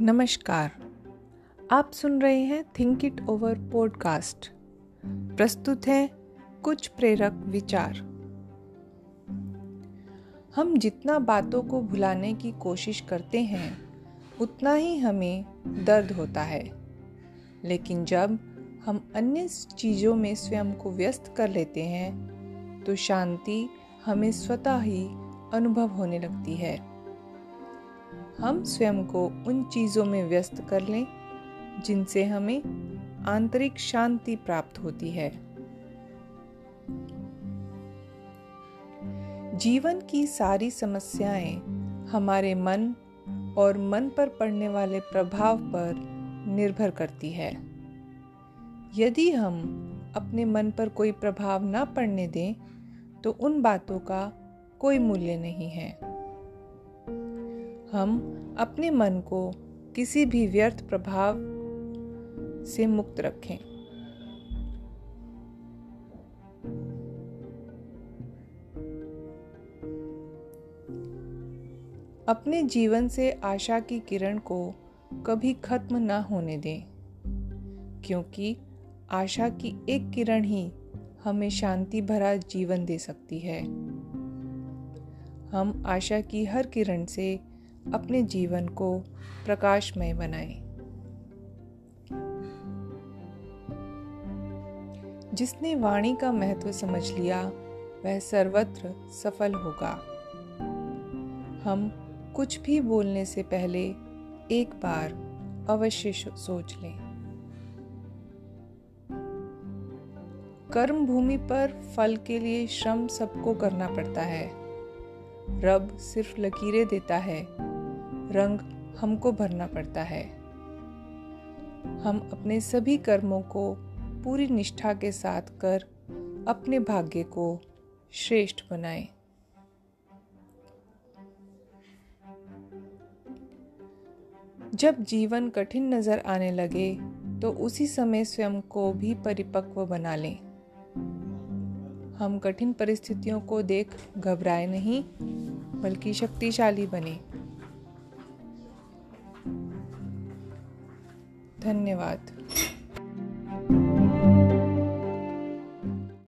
नमस्कार। आप सुन रहे हैं थिंक इट ओवर पॉडकास्ट प्रस्तुत है कुछ प्रेरक विचार। हम जितना बातों को भुलाने की कोशिश करते हैं, उतना ही हमें दर्द होता है। लेकिन जब हम अन्य चीज़ों में स्वयं को व्यस्त कर लेते हैं तो शांति हमें स्वतः ही अनुभव होने लगती है। हम स्वयं को उन चीज़ों में व्यस्त कर लें, जिनसे हमें आंतरिक शांति प्राप्त होती है। जीवन की सारी समस्याएँ हमारे मन और मन पर पड़ने वाले प्रभाव पर निर्भर करती है। यदि हम अपने मन पर कोई प्रभाव ना पड़ने दें तो उन बातों का कोई मूल्य नहीं है। हम अपने मन को किसी भी व्यर्थ प्रभाव से मुक्त रखें। अपने जीवन से आशा की किरण को कभी खत्म ना होने दें, क्योंकि आशा की एक किरण ही हमें शांति भरा जीवन दे सकती है। हम आशा की हर किरण से अपने जीवन को प्रकाशमय बनाएँ। जिसने वाणी का महत्व समझ लिया, वह सर्वत्र सफल होगा। हम कुछ भी बोलने से पहले एक बार अवश्य सोच लें। कर्म भूमि पर फल के लिए श्रम सबको करना पड़ता है। रब सिर्फ़ लकीरें देता है रंग हमको भरना पड़ता है। हम अपने सभी कर्मों को पूरी निष्ठा के साथ कर अपने भाग्य को श्रेष्ठ बनाएँ। जब जीवन कठिन नज़र आने लगे तो उसी समय स्वयं को भी परिपक्व बना लें। हम कठिन परिस्थितियों को देख घबराए नहीं, बल्कि शक्तिशाली बने। धन्यवाद।